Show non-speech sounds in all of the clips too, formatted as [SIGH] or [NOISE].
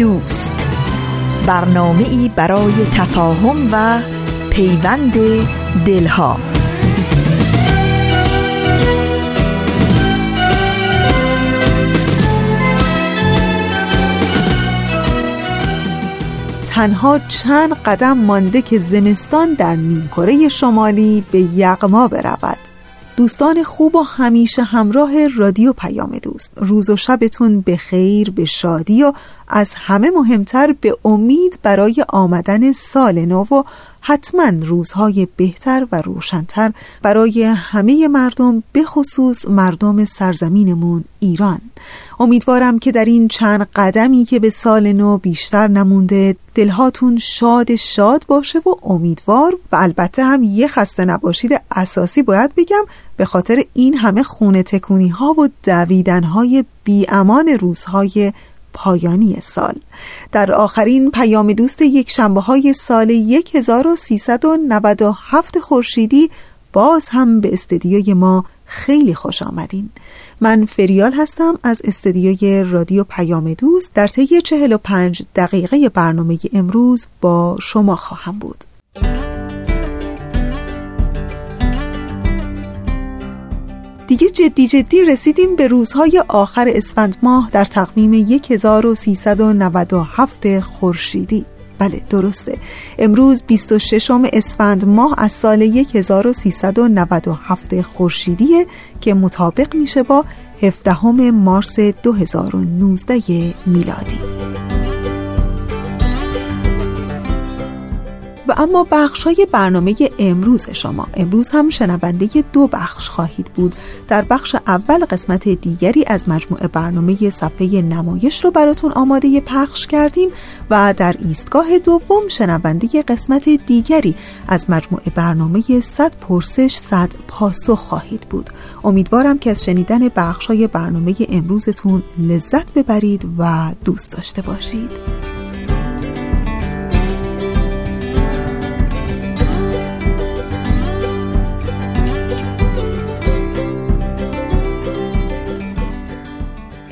دوست. برنامه ای برای تفاهم و پیوند دلها. تنها چند قدم مانده که زمستان در نیمکره شمالی به یغما برود. دوستان خوب و همیشه همراه رادیو پیام دوست. روز و شبتون به خیر به شادی و از همه مهمتر به امید برای آمدن سال نو و حتما روزهای بهتر و روشنتر برای همه مردم به خصوص مردم سرزمینمون ایران. امیدوارم که در این چند قدمی که به سال نو بیشتر نمونده دلهاتون شاد شاد باشه و امیدوار و البته هم یه خسته نباشید. اساسی باید بگم به خاطر این همه خونه تکونی ها و دویدن های بی امان روزهای پایانی سال. در آخرین پیام دوست یک شنبه های سال 1397 خورشیدی باز هم به استدیوی ما خیلی خوش آمدین. من فریال هستم از استدیوی رادیو پیام دوست. در طی 45 دقیقه برنامه امروز با شما خواهم بود. دیگه جدی جدی رسیدیم به روزهای آخر اسفند ماه در تقویم 1397 خورشیدی. بله درسته. امروز 26 اسفند ماه از سال 1397 خورشیدیه که مطابق میشه با 17 مارس 2019 میلادی. و اما بخش های برنامه امروز شما. امروز هم شنونده دو بخش خواهید بود. در بخش اول قسمت دیگری از مجموعه برنامه صفحه نمایش رو براتون آماده پخش کردیم و در ایستگاه دوم شنونده قسمت دیگری از مجموعه برنامه 100 پرسش 100 پاسخ خواهید بود. امیدوارم که از شنیدن بخش های برنامه امروزتون لذت ببرید و دوست داشته باشید.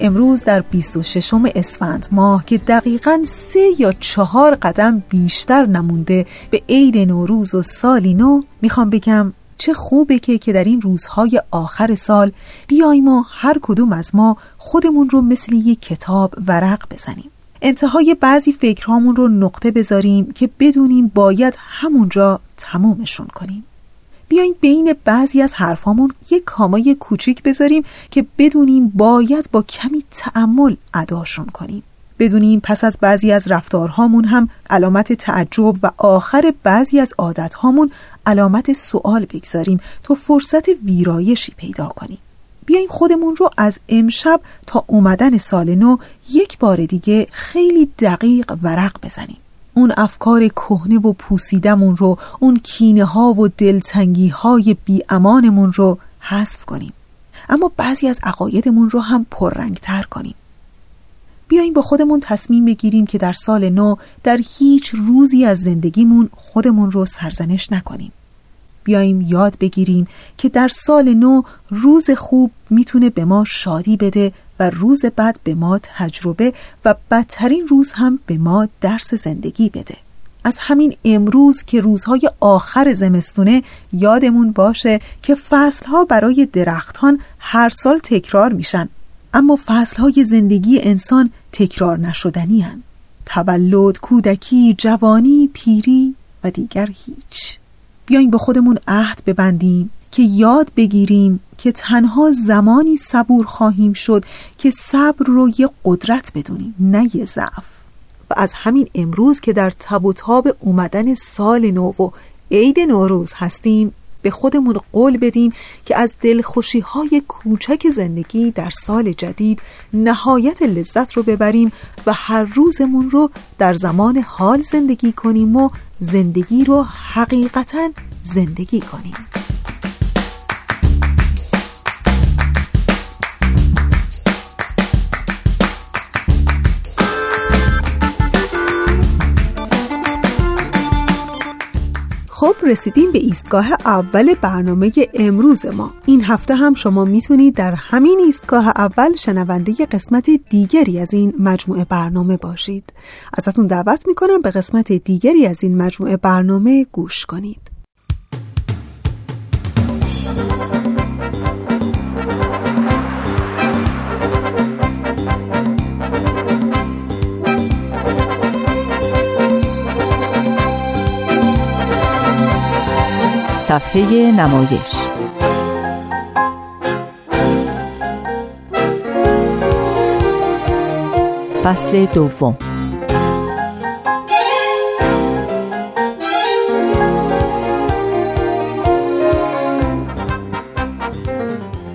امروز در 26 اسفند ماه که دقیقا سه یا چهار قدم بیشتر نمونده به عید نوروز و سالی نو می‌خوام بگم چه خوبه که که در این روزهای آخر سال بیایم و هر کدوم از ما خودمون رو مثل یک کتاب ورق بزنیم. انتهای بعضی فکرهامون رو نقطه بذاریم که بدونیم باید همونجا تمومشون کنیم. بیاین بین بعضی از حرفامون یک کامای کوچیک بذاریم که بدونیم باید با کمی تعمل اداشون کنیم. بدونیم پس از بعضی از رفتارهامون هم علامت تعجب و آخر بعضی از عادتهامون علامت سوال بگذاریم تا فرصت ویرایشی پیدا کنیم. بیایم خودمون رو از امشب تا اومدن سال نو یک بار دیگه خیلی دقیق ورق بزنیم. اون افکار کهنه و پوسیدمون رو اون کینه ها و دلتنگی های بی امانمون رو حذف کنیم. اما بعضی از عقایدمون رو هم پررنگتر کنیم. بیاییم با خودمون تصمیم بگیریم که در سال نو در هیچ روزی از زندگیمون خودمون رو سرزنش نکنیم. بیاییم یاد بگیریم که در سال نو روز خوب می‌تونه به ما شادی بده و روز بد به ما تجربه و بدترین روز هم به ما درس زندگی بده. از همین امروز که روزهای آخر زمستونه یادمون باشه که فصلها برای درختان هر سال تکرار میشن. اما فصلهای زندگی انسان تکرار نشدنی هن. تولد، کودکی، جوانی، پیری و دیگر هیچ. بیاین به خودمون عهد ببندیم که یاد بگیریم که تنها زمانی صبور خواهیم شد که صبر رو یه قدرت بدونیم نه یه ضعف. و از همین امروز که در تب و تاب اومدن سال نو و عید نوروز هستیم به خودمون قول بدیم که از دلخوشی های کوچک زندگی در سال جدید نهایت لذت رو ببریم و هر روزمون رو در زمان حال زندگی کنیم و زندگی رو حقیقتا زندگی کنیم. خب رسیدیم به ایستگاه اول برنامه امروز ما. این هفته هم شما می‌تونید در همین ایستگاه اول شنونده قسمت دیگری از این مجموعه برنامه باشید. ازتون دعوت می‌کنم به قسمت دیگری از این مجموعه برنامه گوش کنید. صفحه نمایش. فصل دوم.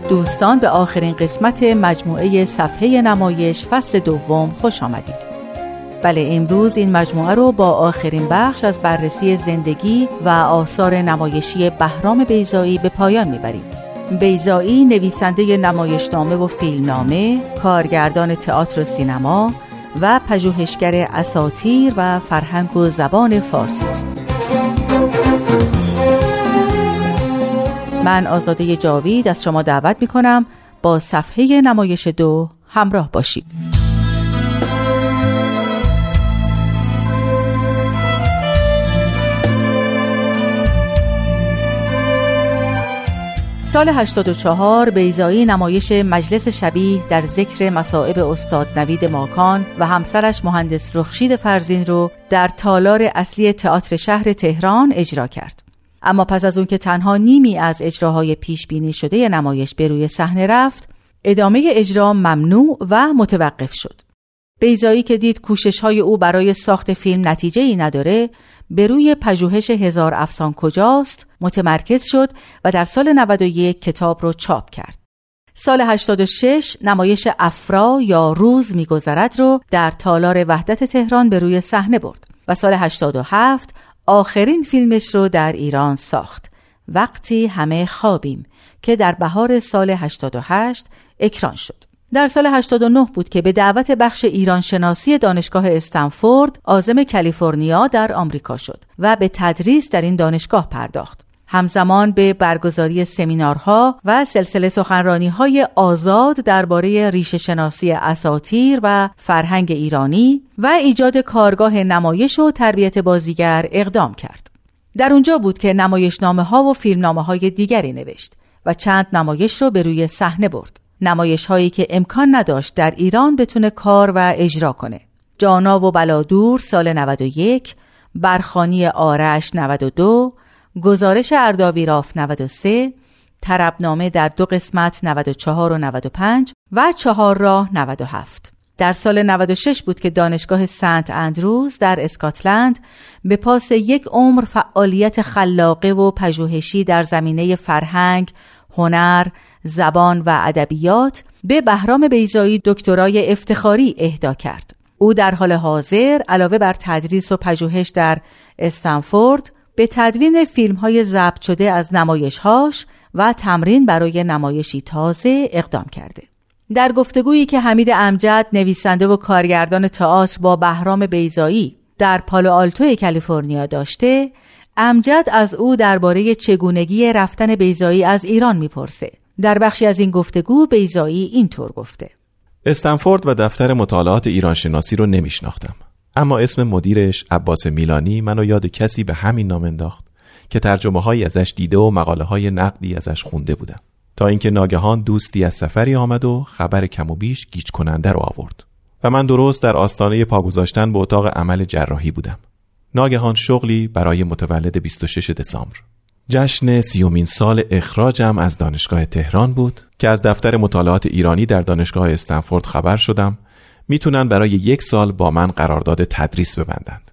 دوستان به آخرین قسمت مجموعه صفحه نمایش فصل دوم خوش آمدید. بله امروز این مجموعه رو با آخرین بخش از بررسی زندگی و آثار نمایشی بهرام بیزایی به پایان می‌بریم بیزایی نویسنده نمایشنامه و فیلمنامه، کارگردان تئاتر و سینما و پژوهشگر اساتیر و فرهنگ و زبان فارسی است. من آزاده جاوید از شما دعوت می کنم با صفحه نمایش دو همراه باشید. سال 84 بیزایی نمایش مجلس شبیه در ذکر مصائب استاد نوید ماکان و همسرش مهندس رخشید فرزین رو در تالار اصلی تئاتر شهر تهران اجرا کرد. اما پس از اون که تنها نیمی از اجراهای پیش بینی شده نمایش به روی صحنه رفت، ادامه اجرا ممنوع و متوقف شد. بیزایی که دید کوشش های او برای ساخت فیلم نتیجه ای نداره به روی پژوهش هزار افسان کجاست متمرکز شد و در سال 91 کتاب رو چاپ کرد. سال 86 نمایش افرا یا روز میگذرد رو در تالار وحدت تهران به روی صحنه برد و سال 87 آخرین فیلمش رو در ایران ساخت وقتی همه خوابیم که در بهار سال 88 اکران شد. در سال 89 بود که به دعوت بخش ایران شناسی دانشگاه استنفورد آزم کالیفرنیا در آمریکا شد و به تدریس در این دانشگاه پرداخت. همزمان به برگزاری سمینارها و سلسله سخنرانی های آزاد درباره ریشه شناسی اساتیر و فرهنگ ایرانی و ایجاد کارگاه نمایش و تربیت بازیگر اقدام کرد. در اونجا بود که نمایشنامه ها و فیلمنامه های دیگری نوشت و چند نمایش رو به روی صحنه برد. نمایش هایی که امکان نداشت در ایران بتونه کار و اجرا کنه. جانا و بلادور سال 91 برخانی آرش 92 گزارش ارداویراف 93 تربنامه در دو قسمت 94 و 95 و چهار راه 97 در سال 96 بود که دانشگاه سنت اندروز در اسکاتلند به پاس یک عمر فعالیت خلاقه و پژوهشی در زمینه فرهنگ، هنر، زبان و ادبیات به بهرام بیزایی دکترای افتخاری اهدا کرد. او در حال حاضر علاوه بر تدریس و پژوهش در استنفورد به تدوین فیلم های ضبط شده از نمایشهاش و تمرین برای نمایشی تازه اقدام کرده. در گفتگویی که حمید امجد نویسنده و کارگردان تئاتر با بهرام بیزایی در پالو آلتو کالیفرنیا داشته امجد از او درباره چگونگی رفتن بیزایی از ایران می‌پرسه. در بخشی از این گفتگو بیزایی اینطور گفته. استنفورد و دفتر مطالعات ایران شناسی رو نمیشناختم. اما اسم مدیرش عباس میلانی منو یاد کسی به همین نام انداخت که ترجمه های ازش دیده و مقاله های نقدی ازش خونده بودم. تا اینکه ناگهان دوستی از سفری آمد و خبر کم و بیش گیج کننده رو آورد. و من درست در آستانه پا گذاشتن به اتاق عمل جراحی بودم. ناگهان شغلی برای متولد 26 دسامبر. جشن سیومین سال اخراجم از دانشگاه تهران بود که از دفتر مطالعات ایرانی در دانشگاه استنفورد خبر شدم. می‌تونن برای یک سال با من قرارداد تدریس ببندند.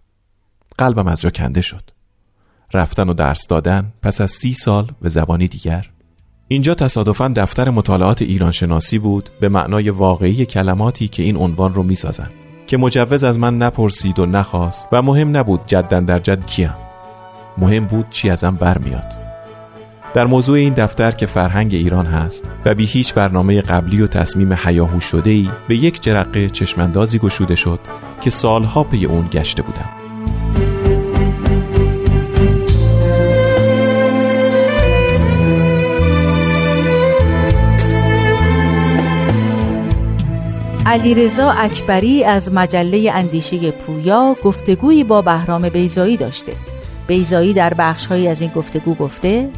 قلبم از جا کنده شد. رفتن و درس دادن پس از سی سال به زبانی دیگر. اینجا تصادفا دفتر مطالعات ایران شناسی بود به معنای واقعی کلماتی که این عنوان رو می‌سازن که مجوز از من نپرسید و نخواست و مهم نبود جدن در جد کیم. مهم بود چی ازم برمیاد. در موضوع این دفتر که فرهنگ ایران هست و بی هیچ برنامه قبلی و تصمیم حیاهو شده ای به یک جرقه چشمندازی گشوده شد که سالها پی اون گشته بودم. علیرضا اکبری از مجله اندیشه پویا گفتگویی با بهرام بیزایی داشته بیزایی در بخشهایی از این گفتگو گفته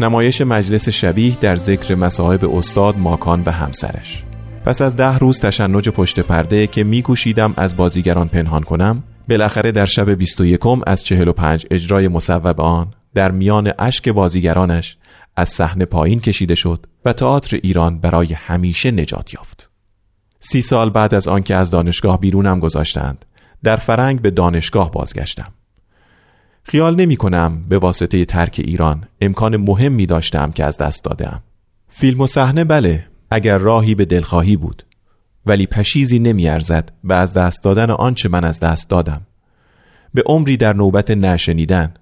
نمایش مجلس شبیه در ذکر مصاحب استاد ماکان به همسرش پس از ده روز تشنج پشت پرده که میکوشیدم از بازیگران پنهان کنم بالاخره در شب 21 از 45 اجرای مصوب آن در میان اشک بازیگرانش از صحنه پایین کشیده شد و تئاتر ایران برای همیشه نجات یافت. سی سال بعد از آنکه از دانشگاه بیرونم گذاشتند در فرنگ به دانشگاه بازگشتم. خیال نمی کنم به واسطه ترک ایران امکان مهمی داشتم که از دست دادم. فیلم و صحنه بله اگر راهی به دلخواهی بود ولی پشیزی نمیارزد به از دست دادن آنچه من از دست دادم به عمری در نوبت نشنیدن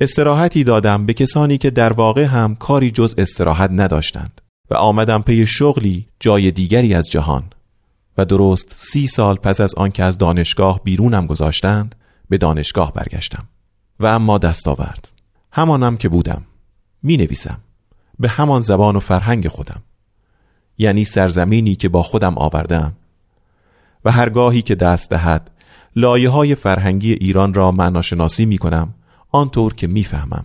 استراحتی دادم به کسانی که در واقع هم کاری جز استراحت نداشتند و آمدم پی شغلی جای دیگری از جهان. و درست سی سال پس از آنکه از دانشگاه بیرونم گذاشتند به دانشگاه برگشتم. و اما دست آورد. همانم که بودم. می نویسم به همان زبان و فرهنگ خودم. یعنی سرزمینی که با خودم آوردم و هرگاهی که دست دهد لایه های فرهنگی ایران را معناشناسی می کنم آنطور که می‌فهمم.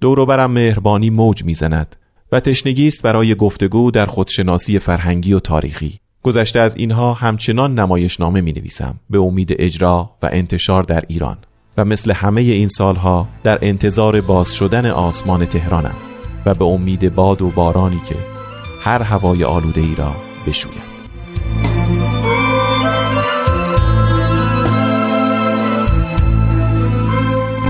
دور برم مهربانی موج می‌زند. و تشنگی است برای گفتگو در خودشناسی فرهنگی و تاریخی. گذشته از اینها همچنان نمایشنامه می نویسم به امید اجرا و انتشار در ایران و مثل همه این سالها در انتظار باز شدن آسمان تهرانم و به امید باد و بارانی که هر هوای آلوده ای را بشوید.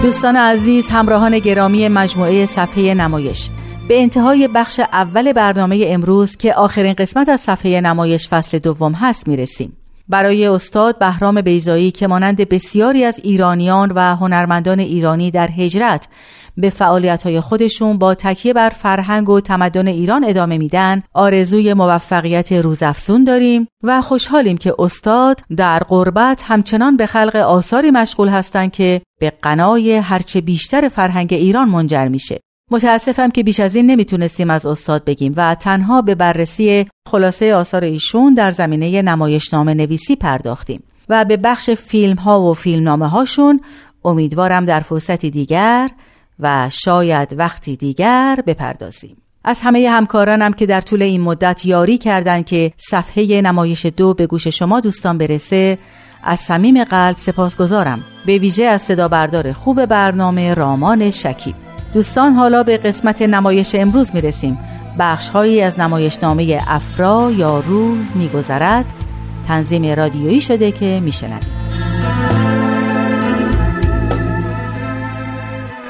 دوستان عزیز همراهان گرامی مجموعه صفحه نمایش. به انتهای بخش اول برنامه امروز که آخرین قسمت از صفحه نمایش فصل دوم هست می‌رسیم. برای استاد بهرام بیزایی که مانند بسیاری از ایرانیان و هنرمندان ایرانی در هجرت به فعالیت های خودشون با تکیه بر فرهنگ و تمدن ایران ادامه میدن آرزوی موفقیت روزافزون داریم و خوشحالیم که استاد در قربت همچنان به خلق آثاری مشغول هستند که به قنای هرچه بیشتر فرهنگ ایران منجر میشه. متاسفم که بیش از این نمی‌تونستیم از استاد بگیم و تنها به بررسی خلاصه آثار ایشون در زمینه نمایشنامه نویسی پرداختیم و به بخش فیلم ها و فیلمنامه هاشون امیدوارم در فرصتی دیگر و شاید وقتی دیگر بپردازیم. از همه همکارانم که در طول این مدت یاری کردند که صفحه نمایش دو به گوش شما دوستان برسه از صمیم قلب سپاسگزارم. به ویژه از صدا بردار خوب برنامه رامان شکیب. دوستان حالا به قسمت نمایش امروز می رسیم بخش هایی از نمایشنامه افرا یا روز میگذرد. تنظیم رادیویی شده که میشنوید.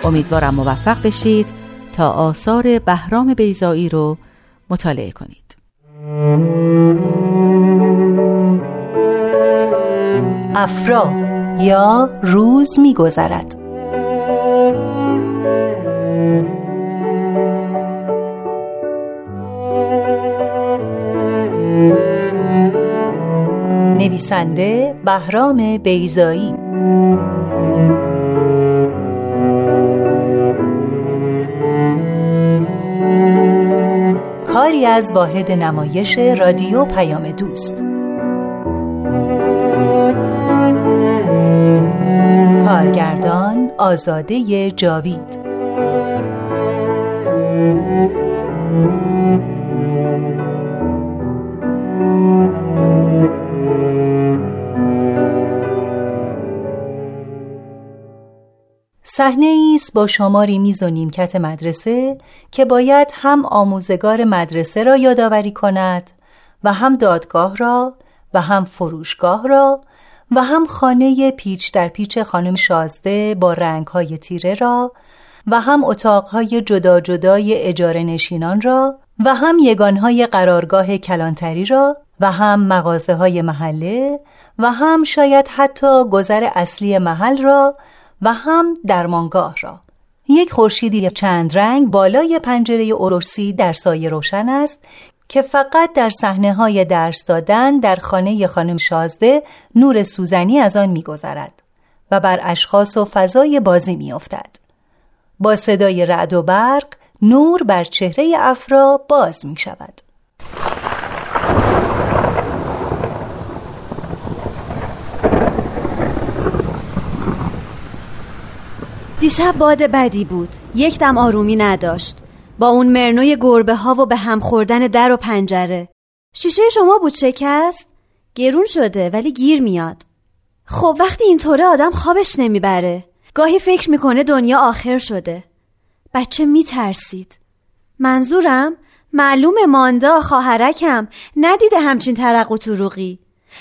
امیدوارم موفق بشید تا آثار بهرام بیزایی رو مطالعه کنید. افرا یا روز میگذرد. نویسنده بهرام بیزایی کاری از واحد نمایش رادیو پیام دوست. کارگردان آزاده جاوید. صحنه است با شماری میز و نیمکت مدرسه که باید هم آموزگار مدرسه را یادآوری کند و هم دادگاه را و هم فروشگاه را و هم خانه پیچ در پیچ خانم شازده با رنگهای تیره را و هم اتاقهای جدا جدای اجاره نشینان را و هم یگانهای قرارگاه کلانتری را و هم مغازه های محله و هم شاید حتی گذر اصلی محل را و هم درمانگاه را یک خورشیدی چند رنگ بالای پنجره اورسی در سایه روشن است که فقط در صحنه های درس دادن در خانه خانم شازده نور سوزنی از آن میگذرد و بر اشخاص و فضای بازی میافتد. با صدای رعد و برق نور بر چهره افرا باز می شود. دیشب باد بدی بود. یک دم آرومی نداشت. با اون مرنوی گربه ها و به هم خوردن در و پنجره. شیشه شما بود شکست؟ گرون شده ولی گیر میاد. خب وقتی اینطوره آدم خوابش نمی‌بره. گاهی فکر می‌کنه دنیا آخر شده. بچه میترسید. منظورم معلوم ماندا خواهرکم ندیده همچین ترق و تروقی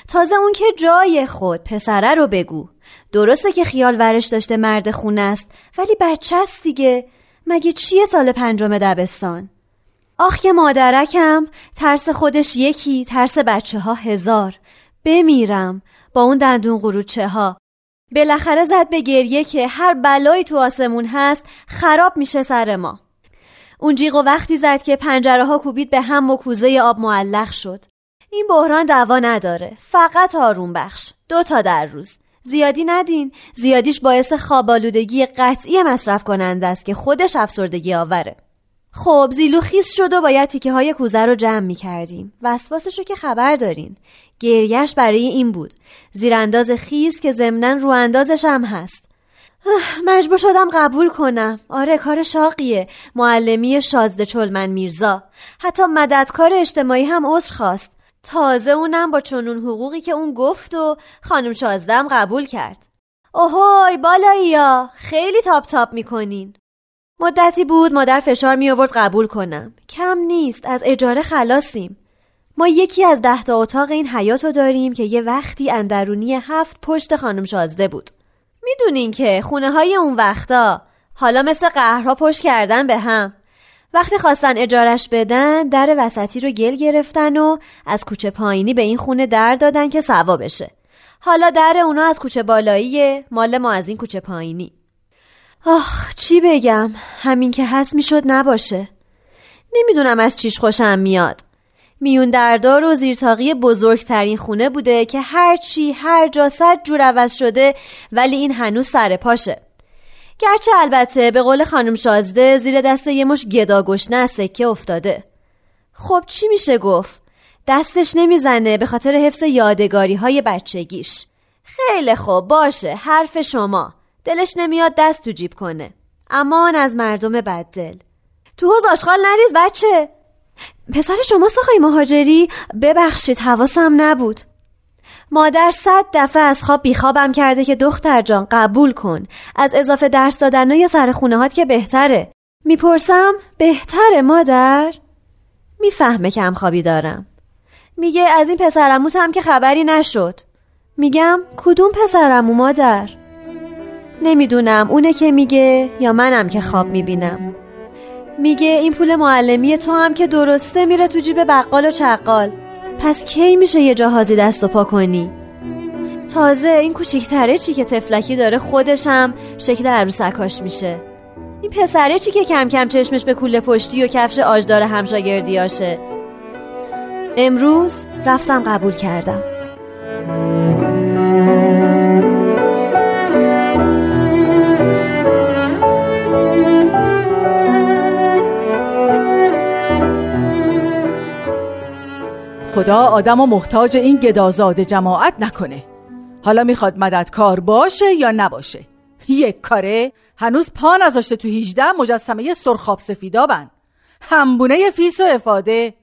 تازه اون که جای خود پسره رو بگو. درسته که خیال ورش داشته مرد خونه است ولی بچه است دیگه. مگه چیه سال پنجم دبستان؟ آخ که مادرکم ترس خودش یکی ترس بچه ها هزار. بمیرم با اون دندون قروچه ها بالاخره زد به گریه که هر بلایی تو آسمون هست خراب میشه سر ما. اون جیغ وقتی زد که پنجره ها کوبید به هم و کوزه آب معلق شد. این بحران دوا نداره فقط آروم بخش دو تا در روز. زیادی ندین زیادیش باعث خوابالودگی قطعی مصرف کننده است که خودش افسردگی آوره. خب زیلو خیس شد و باید تیکه های کوزه رو جمع می کردیم وسواسش رو که خبر دارین. گریش برای این بود. زیرانداز خیس که ضمنا رو اندازش هم هست. مجبور شدم قبول کنم. آره کار شاقیه. معلمی شازده چلمن میرزا. حتی مددکار اجتماعی هم عذر خواست. تازه اونم با چنون حقوقی که اون گفت و خانم شازدم قبول کرد. اوهوی یا خیلی تاپ تاپ می‌کنین. مدتی بود مادر فشار می آورد قبول کنم. کم نیست از اجاره خلاصیم. ما یکی از ده تا اتاق این حیات رو داریم که یه وقتی اندرونی هفت پشت خانم شازده بود. می‌دونین که خونه های اون وقتا حالا مثل قهرها پشت کردن به هم. وقتی خواستن اجارش بدن در وسطی رو گل گرفتن و از کوچه پایینی به این خونه در دادن که سوا بشه. حالا در اونا از کوچه بالایی مال ما از این کوچه پایینی. آخ چی بگم؟ همین که هست می‌شد نباشه. نمی‌دونم از چیش خوشم میاد. میون دردار و زیرتاقی بزرگترین خونه بوده که هر چی هر جا صد جور عوض شده ولی این هنوز سر پاشه. گرچه البته به قول خانم شازده زیر دست یه مش گدا گشنه سکه افتاده. خب چی میشه گفت؟ دستش نمی‌زنه به خاطر حفظ یادگاری های بچگیش. خیلی خوب باشه حرف شما. دلش نمیاد دست تو جیب کنه. امان از مردم بددل تو حوز آشغال نریز بچه. پسر شما آقای مهاجری ببخشید حواسم نبود. مادر صد دفعه از خواب بیخوابم کرده که دختر جان قبول کن. از اضافه درس دادن یا سر خونه هات که بهتره. می‌پرسم بهتره مادر؟ می‌فهمه کم خوابی دارم. میگه از این پسرموت هم که خبری نشد. میگم کدوم پسرمو مادر؟ نمی‌دونم اونه که میگه یا منم که خواب می‌بینم. میگه این پول معلمی تو هم که درسته میره تو جیب بقال و چقال. پس کی میشه یه جاهازی دست و پا کنی؟ تازه این کوچیکتره چی که تفلکی داره خودشم شکل عروسکاش میشه. این پسره چی که کم کم چشمش به کوله پشتی و کفش آجدار همشاگردیاشه امروز رفتم قبول کردم. خدا آدم و محتاج این گدازاد جماعت نکنه. حالا می‌خواد مددکار باشه یا نباشه؟ یک کاره هنوز پا نذاشته تو 18 مجسمه سرخاب سفیدابن همبونه فیس و افاده.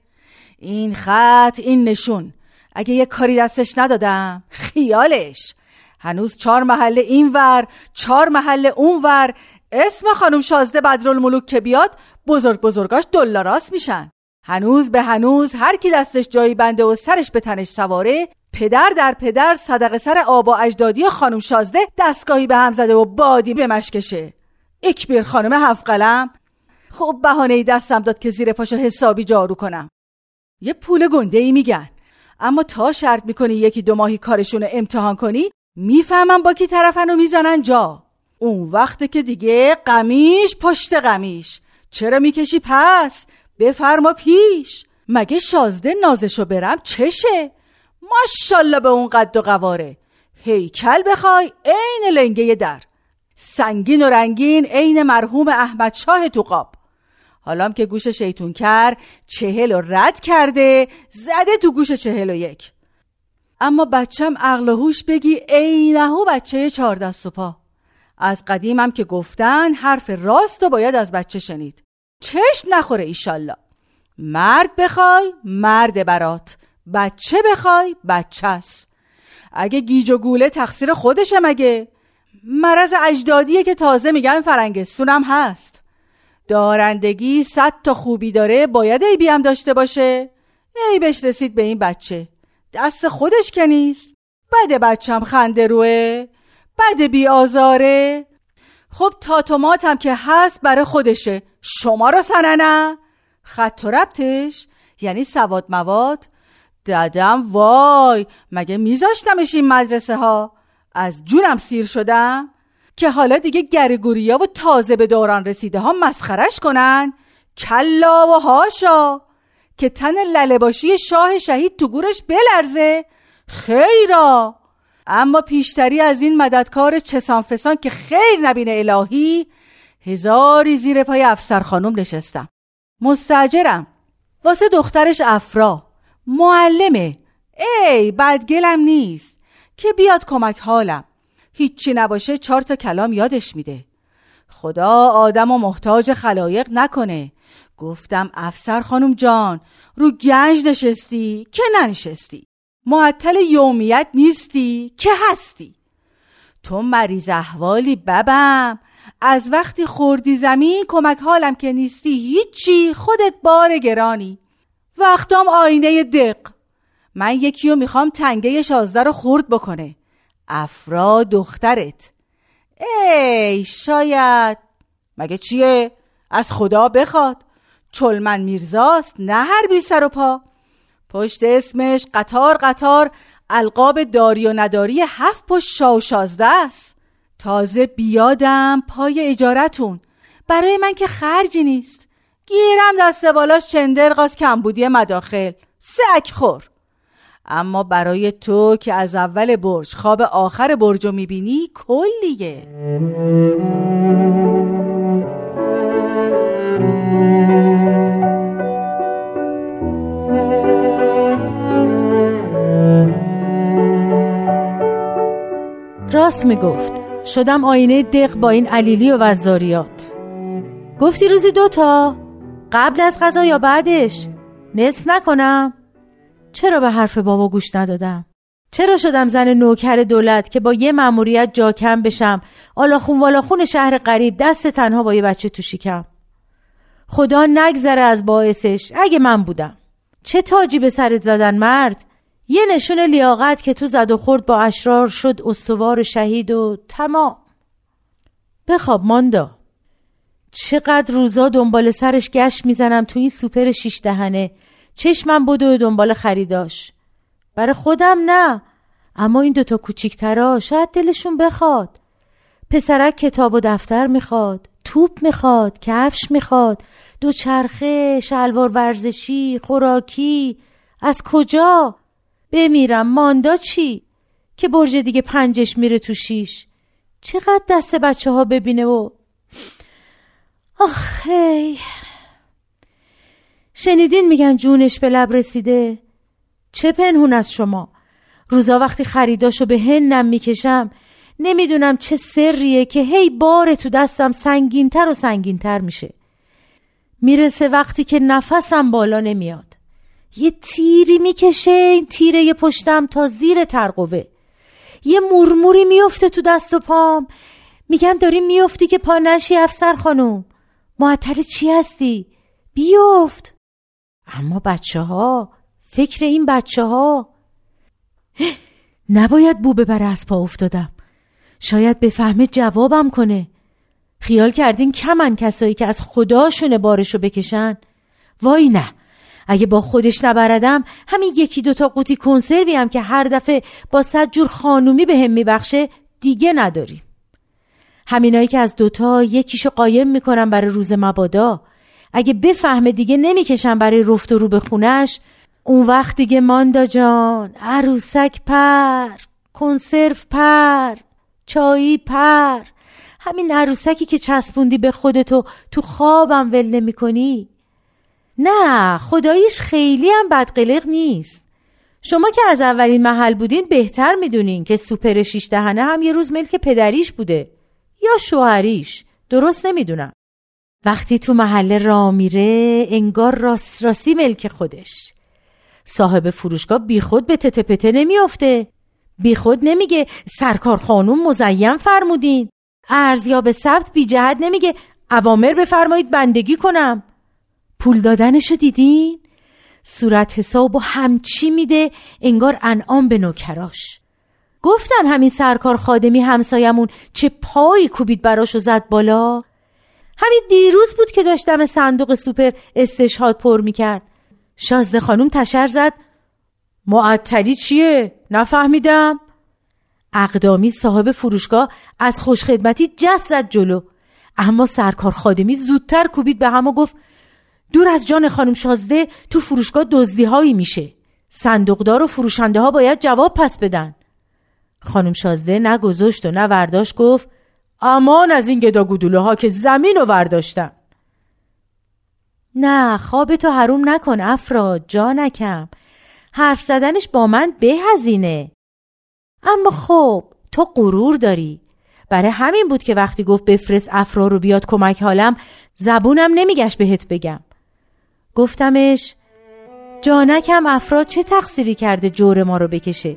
این خط این نشون. اگه یه کاری دستش ندادم خیالش. هنوز چهار محله این ور چهار محله اون ور. اسم خانم شازده بدرالملوک که بیاد بزرگ بزرگاش دلاراست میشن. هنوز به هنوز هر کی دستش جایی بنده و سرش به تنش سواره پدر در پدر صدق سر آبا اجدادی خانم شازده دستگاهی به هم زده و بادی به مشکشه اکبر خانم هفت قلم. خب بهانه دستم داد که زیر پاشو حسابی جارو کنم. یه پول گنده ای میگن. اما تا شرط می‌کنی یکی دو ماهی کارشون رو امتحان کنی می‌فهمم با کی طرفن و می‌زنن جا. اون وقت که دیگه قمیش پشت قمیش. چرا می‌کشی؟ پس بفرما پیش. مگه شازده نازشو برم چشه؟ ماشالله به اون قد و قواره. هیکل بخوای عین لنگه در. سنگین و رنگین عین مرحوم احمد شاه تو قاب حالام که گوش شیطون کر چهل و رد کرده زده تو گوش چهل و یک. اما بچم عقل و هوش بگی عینهو بچه چهار دست و پا. از قدیمم که گفتن حرف راست و باید از بچه شنید. چشم نخوره ایشالله. مرد بخوای مرد برات. بچه بخوای بچه است. اگه گیج و گوله تقصیر خودشه مگه؟ مرض اجدادیه که تازه میگن فرنگستونم هست. دارندگی صد تا خوبی داره باید عیبی هم داشته باشه. عیبش رسید به این بچه. دست خودش که نیست. بده بچم خنده روه. بده بی آزاره خب تاتوماتم که هست برای خودشه. شما رو سننه. خط و ربطش یعنی سواد مواد. دادم وای مگه میذاشتمش این مدرسه ها از جونم سیر شدم. که حالا دیگه گریگوریا و تازه به دوران رسیده ها مسخرش کنن. کلا و هاشا. که تن للباشی شاه شهید تو گورش بلرزه. خیرا. اما پیشتری از این مددکار چسان فسان که خیر نبینه الهی هزاری زیر پای افسر خانم نشستم. مستجرم واسه دخترش افرا. معلمه. ای بدگلم نیست. که بیاد کمک حالم. هیچی نباشه چهار تا کلام یادش میده. خدا آدم و محتاج خلایق نکنه. گفتم افسر خانم جان رو گنج نشستی؟ که ننشستی؟ معطل یومیت نیستی؟ که هستی؟ تو مریض احوالی ببم. از وقتی خوردی زمین کمک حالم که نیستی هیچی. خودت بار گرانی. وقتام آینه دق. من یکی رو می‌خوام تنگه شازده رو خورد بکنه. افرا دخترت. ای شاید. مگه چیه؟ از خدا بخواد. چلمن میرزاست نه هر بی سر و پا. پشت اسمش قطار قطار القاب داری و نداری هفت پشت شا و شازده است. تازه بیادم پای اجارتون. برای من که خرجی نیست. گیرم دست بالاش چندرغاز کمبودی مداخل. سک خور. اما برای تو که از اول برج خواب آخر برج رو می‌بینی کلیه. راست می‌گفت. شدم آینه دق با این علیلی و وزاریات. گفتی روزی دوتا قبل از غذا یا بعدش؟ نصف نکنم. چرا به حرف بابا گوش ندادم؟ چرا شدم زن نوکر دولت که با یه مأموریت جا کم بشم؟ آلاخون والاخون شهر قریب دست تنها با یه بچه تو شکم. خدا نگذره از باعثش اگه من بودم. چه تاجی به سرت زدن مرد؟ یه نشون لیاقت که تو زد و خورد با اشرار شد استوار شهید و تمام. بخواب ماندا. چقدر روزا دنبال سرش گشت می‌زنم تو این سوپر شیش دهنه. چشمم بدو دنبال خریداش. برای خودم نه اما این دوتا کوچیکترا شاید دلشون بخواد. پسرک کتاب و دفتر می‌خواد توپ می‌خواد کفش می‌خواد دوچرخه شلوار ورزشی خوراکی. از کجا؟ بمیرم ماندا چی؟ که برج دیگه پنجش میره تو شیش. چقدر دست بچه ها ببینه و آخی شنیدین میگن جونش به لب رسیده؟ چه پنهون از شما؟ روزا وقتی خریداشو به هنم می‌کشم نمی‌دونم چه سریه که هی بار تو دستم سنگینتر و سنگینتر میشه. می‌رسه وقتی که نفسم بالا نمیاد. یه تیری می‌کشه این تیره پشتم تا زیر ترقوه. یه مرموری میفته تو دست و پام. میگم داری میفتی که پا نشی افسر خانم. معطل چی هستی؟ بیفت اما بچه ها فکر این بچه ها [GASPS] نباید بو ببره از پا افتادم. شاید بفهمه جوابم کنه. خیال کردین کمن کسایی که از خداشونه بارشو بکشن؟ وای نه. اگه با خودش نبردم همین یکی دوتا قوطی کنسروی هم که هر دفعه با صد جور خانومی به هم میبخشه دیگه نداریم. همینایی که از دوتا یکیشو قایم می‌کنم برای روز مبادا. اگه بفهمه دیگه نمی‌کشم برای رفت و رو به خونش اون وقت دیگه ماندا جان عروسک پر کنسرو پر چایی پر. همین عروسکی که چسبوندی به خودتو تو خوابم ول نمی کنی نه خداییش خیلی هم بدقلق نیست. شما که از اولین محل بودین بهتر می‌دونین که سوپر شیش دهنه هم یه روز ملک پدریش بوده یا شوهریش درست نمی‌دونم. وقتی تو محله را میره انگار راست راستی ملک خودش. صاحب فروشگاه بیخود به تته پته نمیافته. بیخود نمیگه سرکار خانوم مزین فرمودین. ارزیاب ثبت بی جهت نمیگه. اوامر بفرمایید بندگی کنم. پول دادنشو دیدین؟ صورت حساب و همچی میده انگار انعام به نوکراش. گفتم همین سرکار خادمی همسایمون چه پایی کوبید براش و زد بالا. همین دیروز بود که داشتم صندوق سوپر استشهاد پر می‌کرد. شازده خانوم تشر زد. معطلی چیه؟ نفهمیدم. اقدامی صاحب فروشگاه از خوشخدمتی جست زد جلو. اما سرکار خادمی زودتر کوبید به هم و گفت دور از جان خانم شازده تو فروشگاه دزدی هایی میشه. صندوقدار و فروشنده ها باید جواب پس بدن. خانم شازده نه گذاشت و نه گفت امان از این گدا گدوله ها که زمین رو ورداشتن. نه خواب تو حروم نکن افراد جانکم حرف زدنش با من به هزینه اما خب تو غرور داری. برای همین بود که وقتی گفت بفرست افرا رو بیاد کمک حالم زبونم نمیگشت بهت بگم. گفتمش جانکم افراد چه تقصیری کرده جور ما رو بکشه؟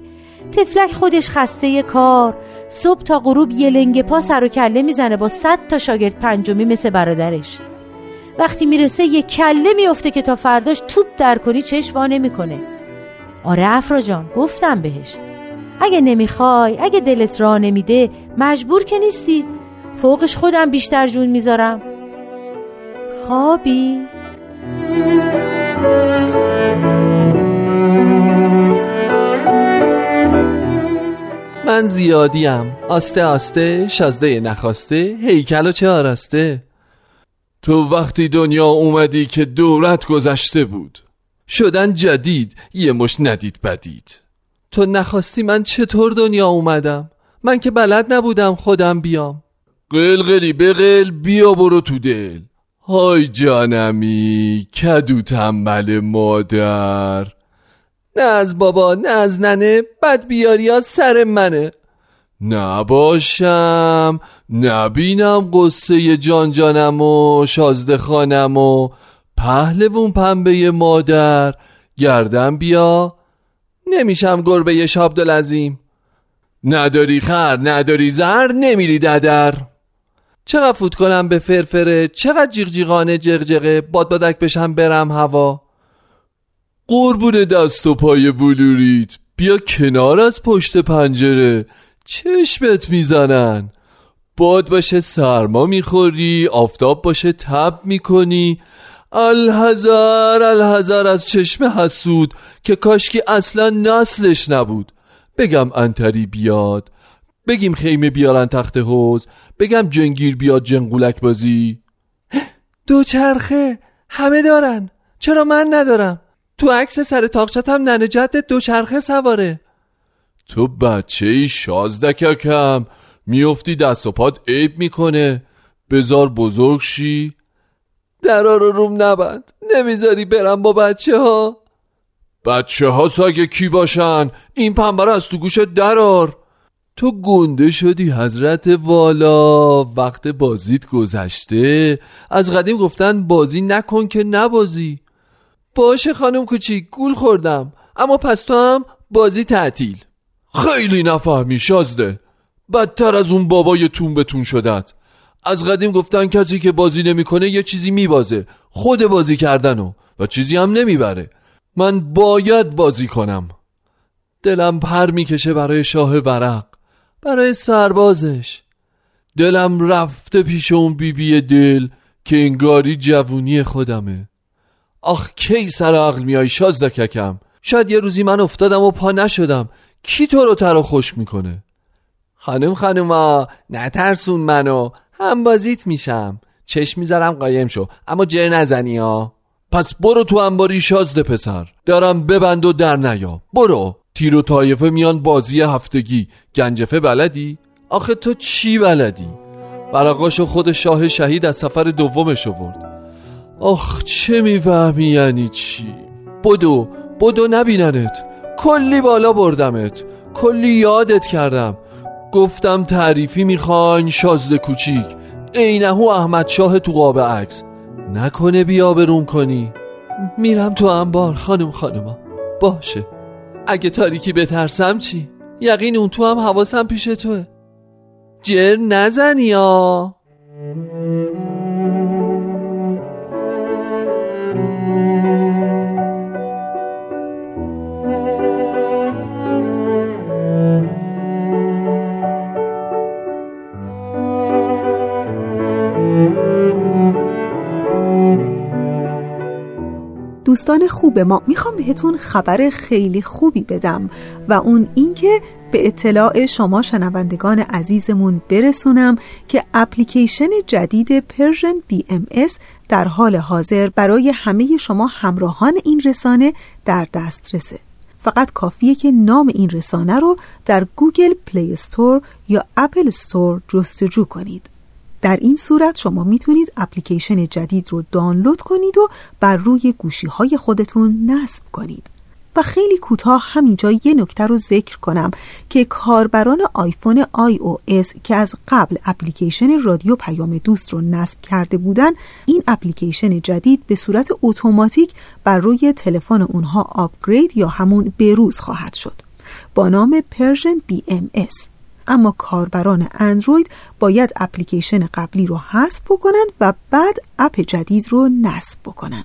تفلک خودش خسته کار صبح تا غروب یه لنگ پا سر و کله می‌زنه با صد تا شاگرد پنجمی مثل برادرش. وقتی می‌رسه یه کله میفته که تا فرداش توپ در کنی چشم وا نمی‌کنه. آره افرا جان گفتم بهش. اگه نمی‌خوای اگه دلت را نمیده مجبور که نیستی. فوقش خودم بیشتر جون می‌ذارم. خوابی؟ من زیادیم. آسته آسته شازده نخواسته هیکل و چه آراسته؟ تو وقتی دنیا اومدی که دورت گذشته بود. شدن جدید یه مش ندید بدید. تو نخواستی من چطور دنیا اومدم؟ من که بلد نبودم خودم بیام. قلقلی بقل بیا برو تو دل. های جانمی کدو تنبل مادر. نه از بابا نه از ننه بد بیاری سر منه. نباشم نبینم قصه جان جانم و شازده خانم و پهلوون پنبه مادر. گردم بیا. نمیشم گربه شابدالعظیم. نداری خر نداری زر نمیری ددر. چقدر کنم به فرفره چقدر جیغجیغانه جغجغه باد بادک بشم برم هوا. قربون دست و پای بلورید. بیا کنار از پشت پنجره. چشمت می‌زنن. باد باشه سرما می‌خوری آفتاب باشه تب می‌کنی. الهزار الهزار از چشم حسود که کاشکی اصلا نسلش نبود. بگم انتری بیاد. بگیم خیمه بیارن تخت حوز بگم جنگیر بیاد جنگولک بازی. دوچرخه همه دارن. چرا من ندارم؟ تو عکس سر تاقچتم ننه دو دوچرخه سواره. تو بچه ای شازدککم. میفتی دست و پاد عیب می‌کنه. بزار بزرگ شی. درا رو روم نبند. نمی‌ذاری برم با بچه ها بچه ها ساگه کی باشن؟ این پنبه از تو گوشت درار تو گنده شدی حضرت والا. وقت بازیت گذشته. از قدیم گفتن بازی نکن که نبازی. باشه خانم کوچیک گول خوردم. اما پس تو هم بازی تعطیل. خیلی نفهمی شازده. بدتر از اون بابای تون بتون شدت. از قدیم گفتن کسی که بازی نمی‌کنه یه چیزی میبازه. خود بازی کردنو. و چیزی هم نمی‌بره. من باید بازی کنم. دلم پر می‌کشه برای شاه ورق. برای سربازش. دلم رفته پیش اون بیبی دل که انگاری جوونی خودمه. آخ کی سر عقل میای شازدککم شاید یه روزی من افتادم و پا نشدم. کی تو رو تر خوش می‌کنه؟ خانم خانوما نترسون منو. هم بازیت میشم. چشم می‌ذارم قایم شو. اما جر نزنی ها. پس برو تو انباری شازده پسر. دارم ببند و در نیا. برو. تیر و طایفه میان بازی هفتگی. گنجفه بلدی؟ آخه تو چی بلدی؟ برقاشو خود شاه شهید از سفر دومش ورد آخ چه می‌فهمی یعنی چی؟ بدو بدو نبیننت. کلی بالا بردمت. کلی یادت کردم. گفتم تعریفی می‌خواین شازده کوچیک. اینهو احمد شاه تو قاب عکس. نکنه بیا بروم کنی. میرم تو انبار خانم خانما باشه. اگه تاریکی بترسم چی؟ یقین اون تو هم حواسم پیش توه جر نزنی دوستان خوب ما می‌خوام بهتون خبر خیلی خوبی بدم و اون اینکه به اطلاع شما شنوندگان عزیزمون برسونم که اپلیکیشن جدید Persian BMS در حال حاضر برای همه شما همراهان این رسانه در دسترسه. فقط کافیه که نام این رسانه رو در Google Play Store یا Apple Store جستجو کنید. در این صورت شما می‌تونید اپلیکیشن جدید رو دانلود کنید و بر روی گوشی های خودتون نصب کنید و خیلی کوتاه همینجا یه نکته رو ذکر کنم که کاربران آیفون iOS که از قبل اپلیکیشن رادیو پیام دوست رو نصب کرده بودن این اپلیکیشن جدید به صورت اتوماتیک بر روی تلفن اونها upgrade یا همون بروز خواهد شد با نام Persian BMS. اما کاربران اندروید باید اپلیکیشن قبلی رو حذف بکنن و بعد اپ جدید رو نصب بکنن.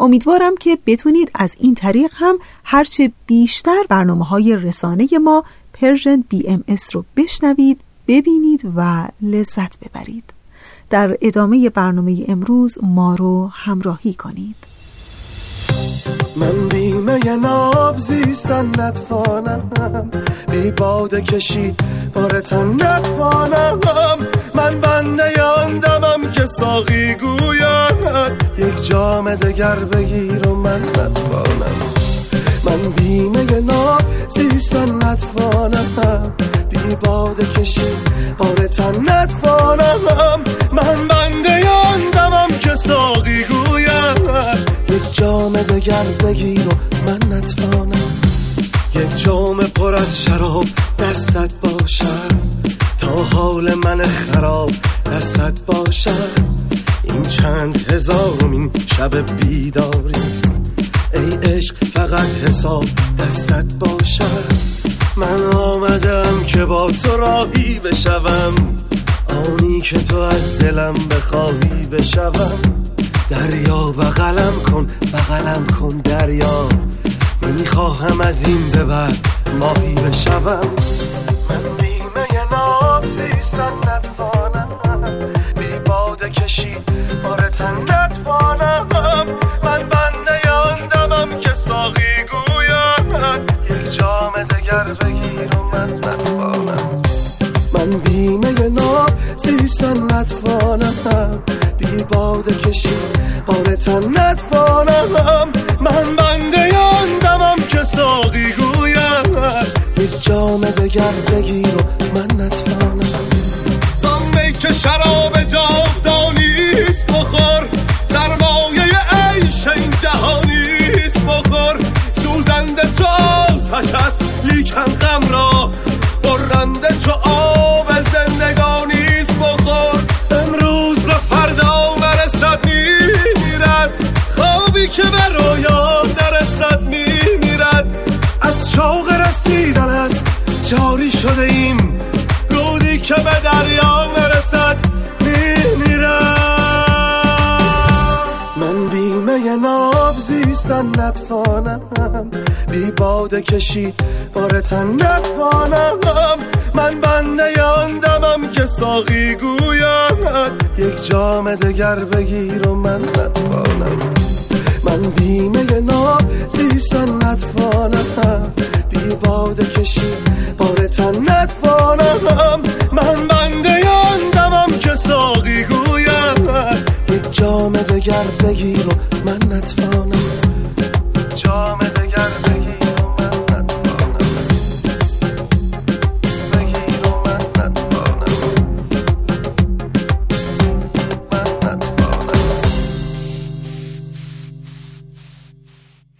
امیدوارم که بتونید از این طریق هم هرچه بیشتر برنامه های رسانه ما Persian BMS رو بشنوید ببینید و لذت ببرید. در ادامه برنامه امروز ما رو همراهی کنید. من بی می ناب زیستن نتوانم. بی باده کشید بار تن نتوانم. من بنده آن دمم که ساقی گوید یک جام دگر بگیر و من نتوانم. من بیمه ناب زیستن نتوانم. بی باده کشید بار تن نتوانم. من بنده یاندمم که ساقی گوید جام دگر بگیر و من نتوانم. یک جام پر از شراب دستت باشد. تا حال من خراب دستت باشد. این چند هزارمین شب بیداریست ای عشق فقط حساب دستت باشد. من آمدم که با تو راهی بشوم. آنی که تو از دلم بخواهی بشوم. دریا بغلم کن بغلم کن دریا. می‌خواهم از این به بعد ماهی بشوم. من بیمه ناب زیستن نتوانم. بی باده کشید بار تن نتوانم. من بنده یاندمم که ساقی گوید یک جام دگر بگیر و من نتوانم. من بیمه ناب زیستن نتوانم. بی باده بار تن نتوانم. من بنده یاندمم که ساقی گوید یک جام دگر بگیر و من نتوانم. زامه که شراب جاودانیست بخور. سرمایه عیش این جهانیست بخور. سوزنده چو آتش باده کشید. بار تن نتوانم. من بنده یاندمم که ساقی گوید یک جام دگر بگیر و من نتوانم. من بیمه ناب زیستن نتوانم. بی باده کشید. بار تن نتوانم. من بنده یاندمم که ساقی گوید یک جام دگر بگیر و من نتوانم.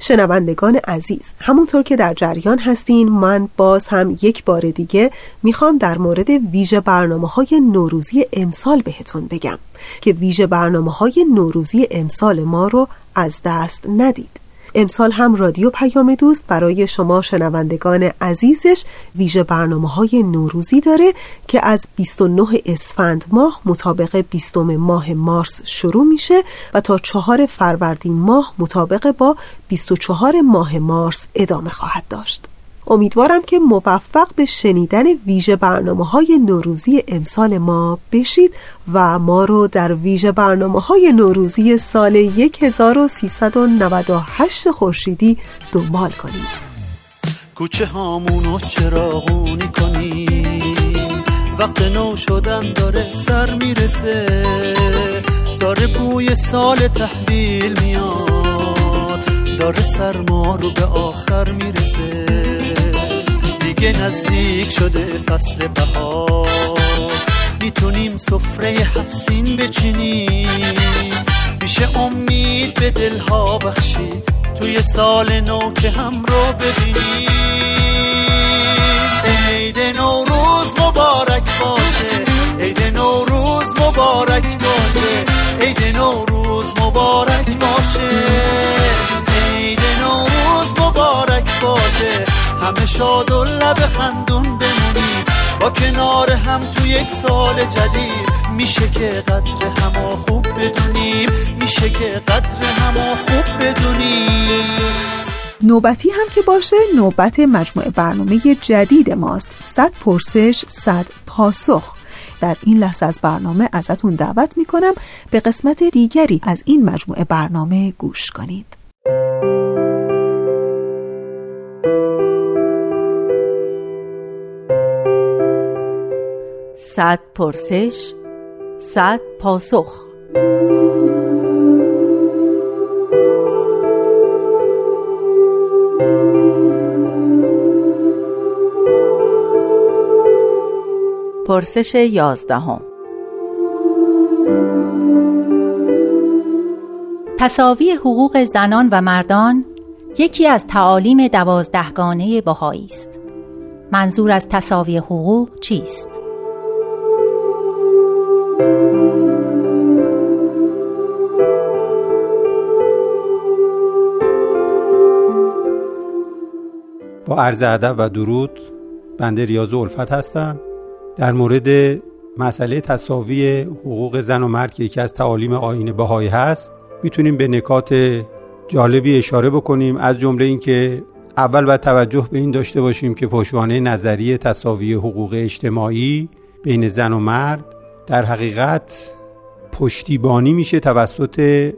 شنوندگان عزیز همونطور که در جریان هستین من باز هم یک بار دیگه می‌خوام در مورد ویژه برنامه های نوروزی امسال بهتون بگم که ویژه برنامه های نوروزی امسال ما رو از دست ندید. امسال هم رادیو پیام دوست برای شما شنوندگان عزیزش ویژه برنامه های نوروزی داره که از 29 اسفند ماه مطابق 20 ماه مارس شروع میشه و تا چهار فروردین ماه مطابق با 24 ماه مارس ادامه خواهد داشت. امیدوارم که موفق به شنیدن ویژه برنامه های نوروزی امسال ما بشید و ما رو در ویژه برنامه های نوروزی سال 1398 خورشیدی دنبال کنید. کوچه هامونو چراغونی کنیم. وقت نو شدن داره سر می‌رسه. داره بوی سال تحویل میاد. داره سرما رو به آخر می‌رسه. دیگه نزدیک شده فصل بهار. می‌تونیم سفره هفسین بچینیم. میشه امید به دلها بخشید. توی سال نو که هم رو ببینیم. عید نوروز مبارک باشه. عید نوروز مبارک باشه. عید نوروز مبارک باشه. عید نوروز مبارک باشه. همه شاد و لب خندون بمونیم با کنار هم تو یک سال جدید میشه که قدر همه خوب بدونیم میشه که قدر همه خوب بدونیم نوبتی هم که باشه نوبت مجموعه برنامه جدید ماست. صد پرسش صد پاسخ. در این لحظه از برنامه ازتون دعوت می‌کنم به قسمت دیگری از این مجموعه برنامه گوش کنید. صد پرسش صد پاسخ پرسش یازدهم تصاوی حقوق زنان و مردان یکی از تعالیم دوازدهگانه بهایی است. منظور از تصاوی حقوق چیست؟ با عرض ادب و درود بنده ریاض الفت هستم. در مورد مسئله تصاوی حقوق زن و مرد که یکی از تعالیم آین بهایی هست می‌تونیم به نکات جالبی اشاره بکنیم. از جمله اینکه اول باید توجه به این داشته باشیم که پشوانه نظری تصاوی حقوق اجتماعی بین زن و مرد در حقیقت پشتیبانی میشه توسط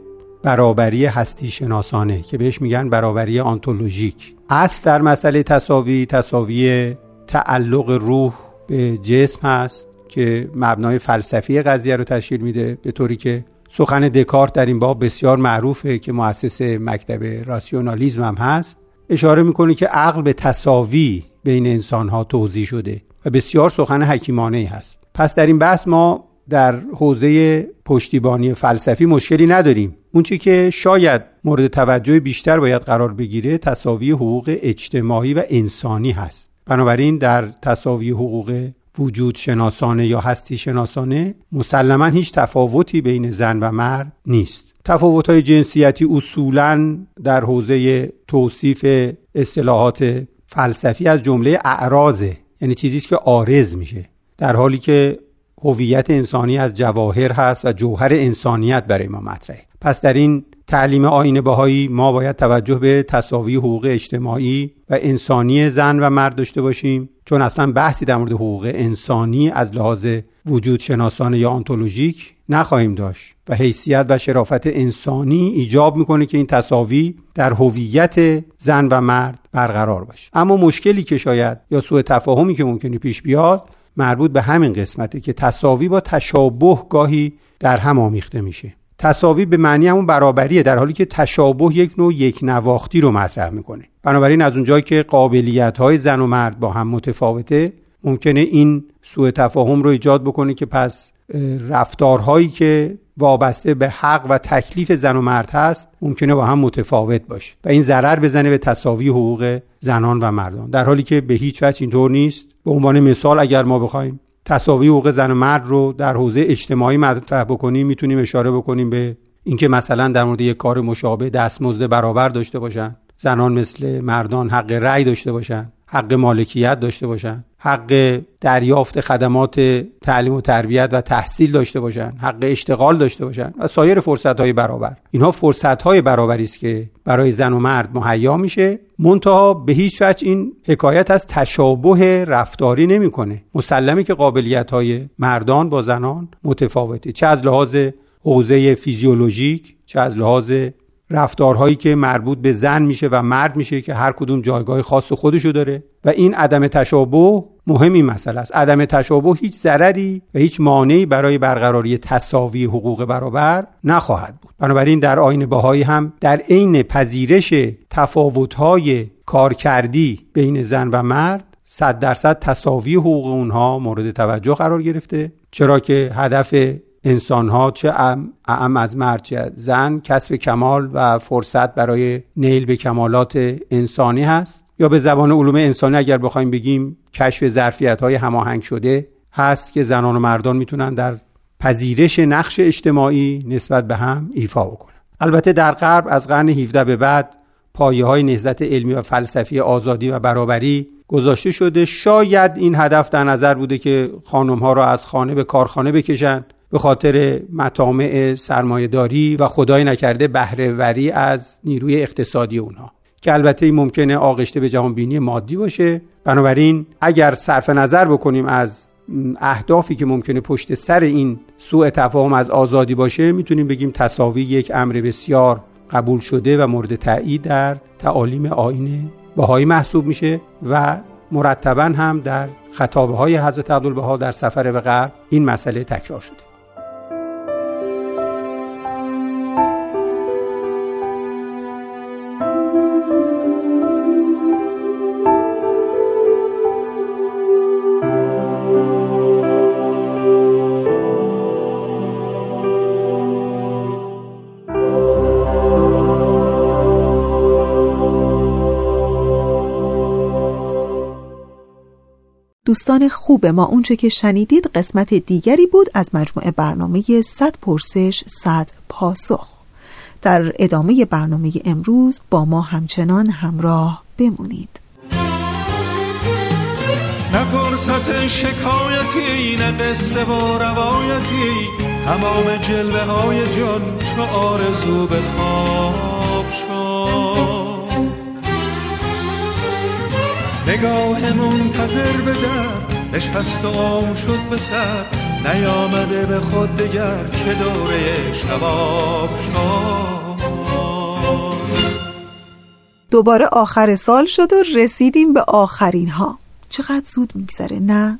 برابری هستی شناسانه که بهش میگن برابری آنتولوژیک. اصل در مسئله تصاوی تصاوی تعلق روح به جسم هست که مبنای فلسفی قضیه رو تشکیل میده به طوری که سخن دکارت در این باب بسیار معروفه که مؤسس مکتب راسیونالیزم هم هست. اشاره می‌کنه که عقل به تصاوی بین انسان ها توضیح شده و بسیار سخن حکیمانه هست. پس در این بحث ما در حوزه پشتیبانی فلسفی مشکلی نداریم. اونچه که شاید مورد توجه بیشتر باید قرار بگیره تصاوی حقوق اجتماعی و انسانی هست. بنابراین در تصاوی حقوق وجود شناسانه یا هستی شناسانه مسلما هیچ تفاوتی بین زن و مرد نیست. تفاوت های جنسیتی اصولا در حوزه توصیف اصطلاحات فلسفی از جمله اعراضه یعنی چیزی که آرز میشه. در حالی که هویت انسانی از جواهر هست و جوهر انسانیت برای ما مطرحه. پس در این تعلیم آین بهایی ما باید توجه به تصاوی حقوق اجتماعی و انسانی زن و مرد داشته باشیم چون اصلا بحثی در مورد حقوق انسانی از لحاظ وجود شناسانه یا آنتولوژیک نخواهیم داشت و حیثیت و شرافت انسانی ایجاب می‌کنه که این تصاوی در هویت زن و مرد برقرار باشه. اما مشکلی که شاید یا سوء تفاهمی که ممکنه پیش بیاد مربوط به همین قسمته که تصاوی با تشابه گاهی در هم آمیخته میشه. تصاوی به معنی همون برابریه در حالی که تشابه یک نوع یک نواختی رو مطرح می‌کنه. بنابراین از اونجایی که قابلیت های زن و مرد با هم متفاوته ممکنه این سوء تفاهم رو ایجاد بکنه که پس رفتارهایی که وابسته به حق و تکلیف زن و مرد هست ممکنه با هم متفاوت باشه. و این ضرر بزنه به تصاوی حقوق زنان و مردان. در حالی که به هیچ وجه اینطور نیست. به عنوان مثال اگر ما بخوایم تصاوی حقوق زن و مرد رو در حوزه اجتماعی مطرح بکنیم می‌تونیم اشاره بکنیم به اینکه مثلا در مورد یک کار مشابه دستمزد برابر داشته باشن. زنان مثل مردان حق رأی داشته باشن حق مالکیت داشته باشن. حق دریافت خدمات تعلیم و تربیت و تحصیل داشته باشن حق اشتغال داشته باشن و سایر فرصت های برابر. اینها فرصت های برابری است که برای زن و مرد مهیا میشه. منتها به هیچ وجه این حکایت از تشابه رفتاری نمی‌کنه. مسلمی که قابلیت های مردان با زنان متفاوته. چه از لحاظ حوزه فیزیولوژیک چه از لحاظ رفتارهایی که مربوط به زن میشه و مرد میشه که هر کدوم جایگاه خاص خودشو داره. و این عدم تشابه مهمی مسئله است. عدم تشابه هیچ ضرری و هیچ مانعی برای برقراری تساوی حقوق برابر نخواهد بود. بنابراین در آین باهایی هم در عین پذیرش تفاوت‌های کارکردی بین زن و مرد صد درصد تساوی حقوق اونها مورد توجه قرار گرفته. چرا که هدف انسان ها چه اعم از چه زن کسب کمال و فرصت برای نیل به کمالات انسانی هست؟ یا به زبان علوم انسانی اگر بخوایم بگیم کشف ظرفیت های هماهنگ شده هست که زنان و مردان می‌تونن در پذیرش نقش اجتماعی نسبت به هم ایفا بکنن؟ البته در غرب از قرن 17 به بعد پایه های نهضت علمی و فلسفی آزادی و برابری گذاشته شده. شاید این هدف در نظر بوده که خانم ها را از خانه به کارخانه بکشند به خاطر مطامع سرمایهداری و خدای نکرده بهرهوری از نیروی اقتصادی اونها که البته این ممکنه آغشته به جهانبینی مادی باشه. بنابراین اگر صرف نظر بکنیم از اهدافی که ممکنه پشت سر این سوء تفاهم از آزادی باشه می‌تونیم بگیم تصاوی یک امر بسیار قبول شده و مورد تایید در تعالیم آین بهایی محسوب میشه و مرتبا هم در خطابه های حضرت عبدالبها در سفر به غرب این مسئله تکرار شده. دوستان خوب ما اونچه که شنیدید قسمت دیگری بود از مجموعه برنامه 100 پرسش 100 پاسخ. در ادامه برنامه امروز با ما همچنان همراه بمونید. نه فرصت شکایتی نه قصه و روایتی تمام جلوه های جان چه آرزو به نگاه منتظر به در. نشست و آم شد به سر. نیامده به خود دگر که دوره شباب. شد دوباره آخر سال شد و رسیدیم به آخرین ها چقدر زود میگذره نه؟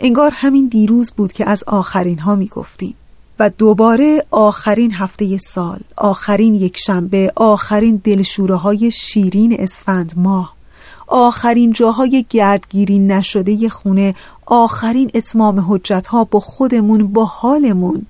انگار همین دیروز بود که از آخرین ها می‌گفتیم. و دوباره آخرین هفته سال آخرین یک شنبه آخرین دلشوره های شیرین اسفند ماه. آخرین جاهای گردگیری نشده خونه آخرین اتمام حجت ها با خودمون با حالمون.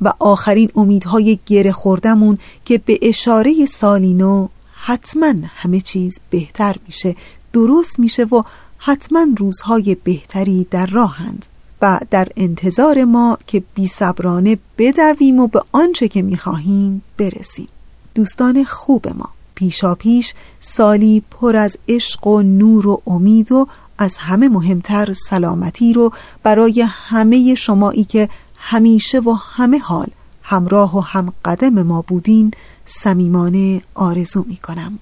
و آخرین امیدهای گره خوردمون که به اشاره سالینو حتما همه چیز بهتر میشه درست میشه و حتما روزهای بهتری در راهند. و در انتظار ما که بی صبرانه بدویم و به آنچه که می‌خواهیم برسیم. دوستان خوب ما. پیشا پیش سالی پر از عشق و نور و امید و از همه مهمتر سلامتی رو برای همه شمایی که همیشه و همه حال همراه و هم قدم ما بودین صمیمانه آرزو می کنم.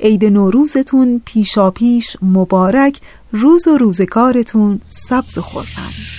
عید نوروزتون پیشا پیش مبارک روز و روزگارتون سبز و خورم